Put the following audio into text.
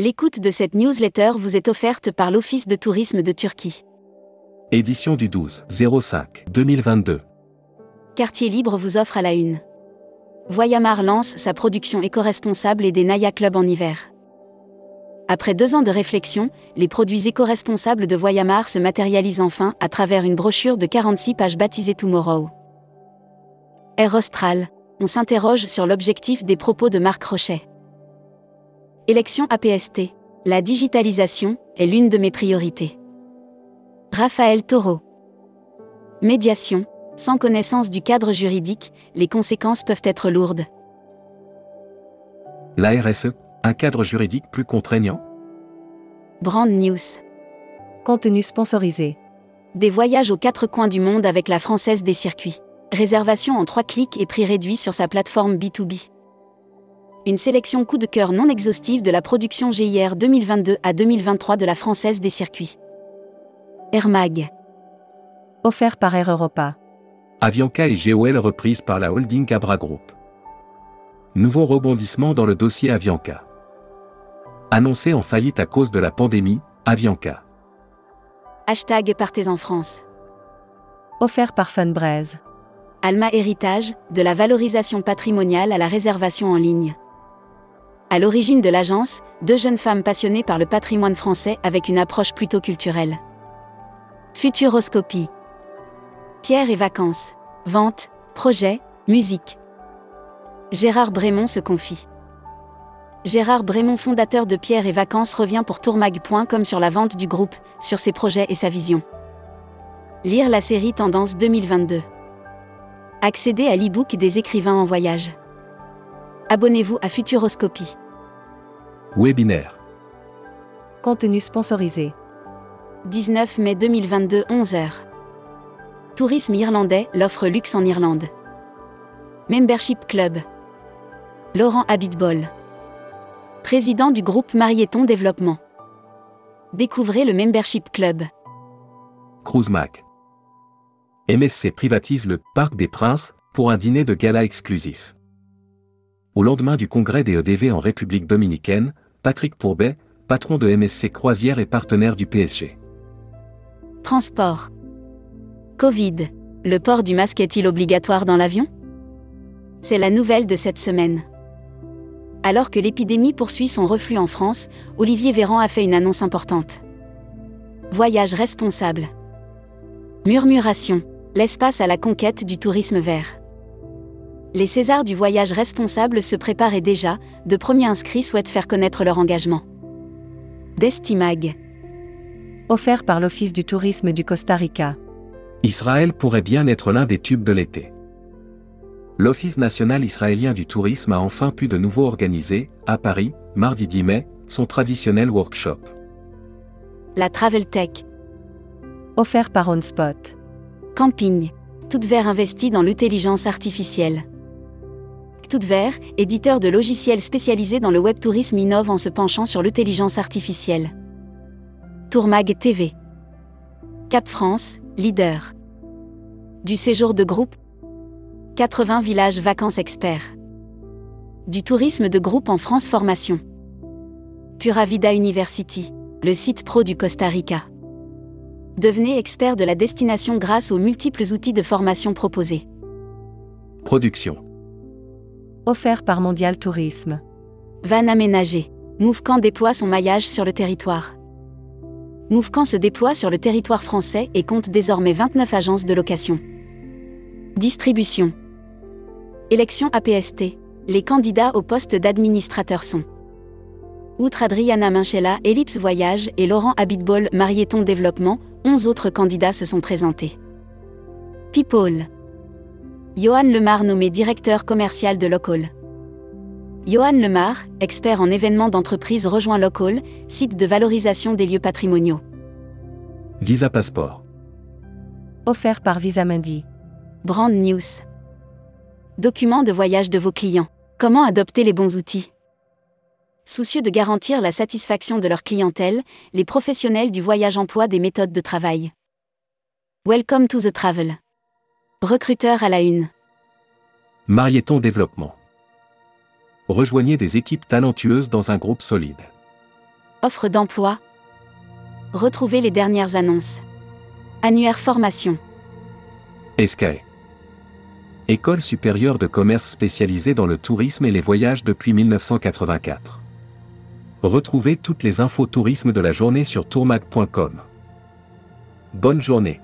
L'écoute de cette newsletter vous est offerte par l'Office de tourisme de Turquie. Édition du 12 05 2022. Quartier Libre vous offre à la une. Voyamar lance sa production éco-responsable et des Naya Club en hiver. Après deux ans de réflexion, les produits éco-responsables de Voyamar se matérialisent enfin à travers une brochure de 46 pages baptisée Tomorrow. Air Austral, on s'interroge sur l'objectif des propos de Marc Rochet. Élection APST. La digitalisation est l'une de mes priorités. Raphaël Taureau. Médiation. Sans connaissance du cadre juridique, les conséquences peuvent être lourdes. La RSE, un cadre juridique plus contraignant? Brand News. Contenu sponsorisé. Des voyages aux quatre coins du monde avec la Française des circuits. Réservation en trois clics et prix réduit sur sa plateforme B2B. Une sélection coup de cœur non exhaustive de la production GIR 2022 à 2023 de la Française des circuits. Air Mag. Offert par Air Europa. Avianca et GOL reprise par la holding Abra Group. Nouveau rebondissement dans le dossier Avianca. Annoncé en faillite à cause de la pandémie, Avianca. Hashtag Partez en France. Offert par Funbraise. Alma Héritage, de la valorisation patrimoniale à la réservation en ligne. À l'origine de l'agence, deux jeunes femmes passionnées par le patrimoine français avec une approche plutôt culturelle. Futuroscopie. Pierre et vacances. Vente, projet, musique. Gérard Brémond se confie. Gérard Brémond, fondateur de Pierre et Vacances, revient pour tourmag.com sur la vente du groupe, sur ses projets et sa vision. Lire la série Tendance 2022. Accéder à l'e-book des écrivains en voyage. Abonnez-vous à Futuroscopie. Webinaire. Contenu sponsorisé. 19 mai 2022, 11h. Tourisme irlandais, l'offre luxe en Irlande. Membership Club. Laurent Habitbol. Président du groupe Marieton Développement. Découvrez le Membership Club. Cruise Mac. MSC privatise le Parc des Princes pour un dîner de gala exclusif. Au lendemain du congrès des EDV en République dominicaine, Patrick Pourbet, patron de MSC Croisière et partenaire du PSG. Transport. Covid. Le port du masque est-il obligatoire dans l'avion? C'est la nouvelle de cette semaine. Alors que l'épidémie poursuit son reflux en France, Olivier Véran a fait une annonce importante. Voyage responsable. Murmuration. L'espace à la conquête du tourisme vert. Les Césars du voyage responsable se préparaient déjà, de premiers inscrits souhaitent faire connaître leur engagement. Destimag. Offert par l'Office du tourisme du Costa Rica. Israël pourrait bien être l'un des tubes de l'été. L'Office national israélien du tourisme a enfin pu de nouveau organiser, à Paris, mardi 10 mai, son traditionnel workshop. La Travel Tech. Offert par OnSpot. Camping. Toute Vert investit dans l'intelligence artificielle. Toute Vert, éditeur de logiciels spécialisés dans le web tourisme, innove en se penchant sur l'intelligence artificielle. Tourmag TV. Cap France, leader. Du séjour de groupe 80 villages vacances experts. Du tourisme de groupe en France Formation. Pura Vida University, le site pro du Costa Rica. Devenez expert de la destination grâce aux multiples outils de formation proposés. Production. Offert par Mondial Tourisme. Van aménager. Mouvcan déploie son maillage sur le territoire. Mouvcan se déploie sur le territoire français et compte désormais 29 agences de location. Distribution. Élection APST. Les candidats au poste d'administrateur sont Outre Adriana Minchella, Ellipse Voyage et Laurent Habitbol, Marieton Développement, 11 autres candidats se sont présentés. People. Johan Lemar nommé directeur commercial de Local. Johan Lemar, expert en événements d'entreprise, rejoint Local, site de valorisation des lieux patrimoniaux. Visa Passport. Offert par Visa Mundi. Brand News. Document de voyage de vos clients. Comment adopter les bons outils? Soucieux de garantir la satisfaction de leur clientèle, les professionnels du voyage emploient des méthodes de travail. Welcome to the travel. Recruteur à la une. Marieton Développement. Rejoignez des équipes talentueuses dans un groupe solide. Offre d'emploi. Retrouvez les dernières annonces. Annuaire formation. ESCAE. École supérieure de commerce spécialisée dans le tourisme et les voyages depuis 1984. Retrouvez toutes les infos tourisme de la journée sur tourmag.com. Bonne journée.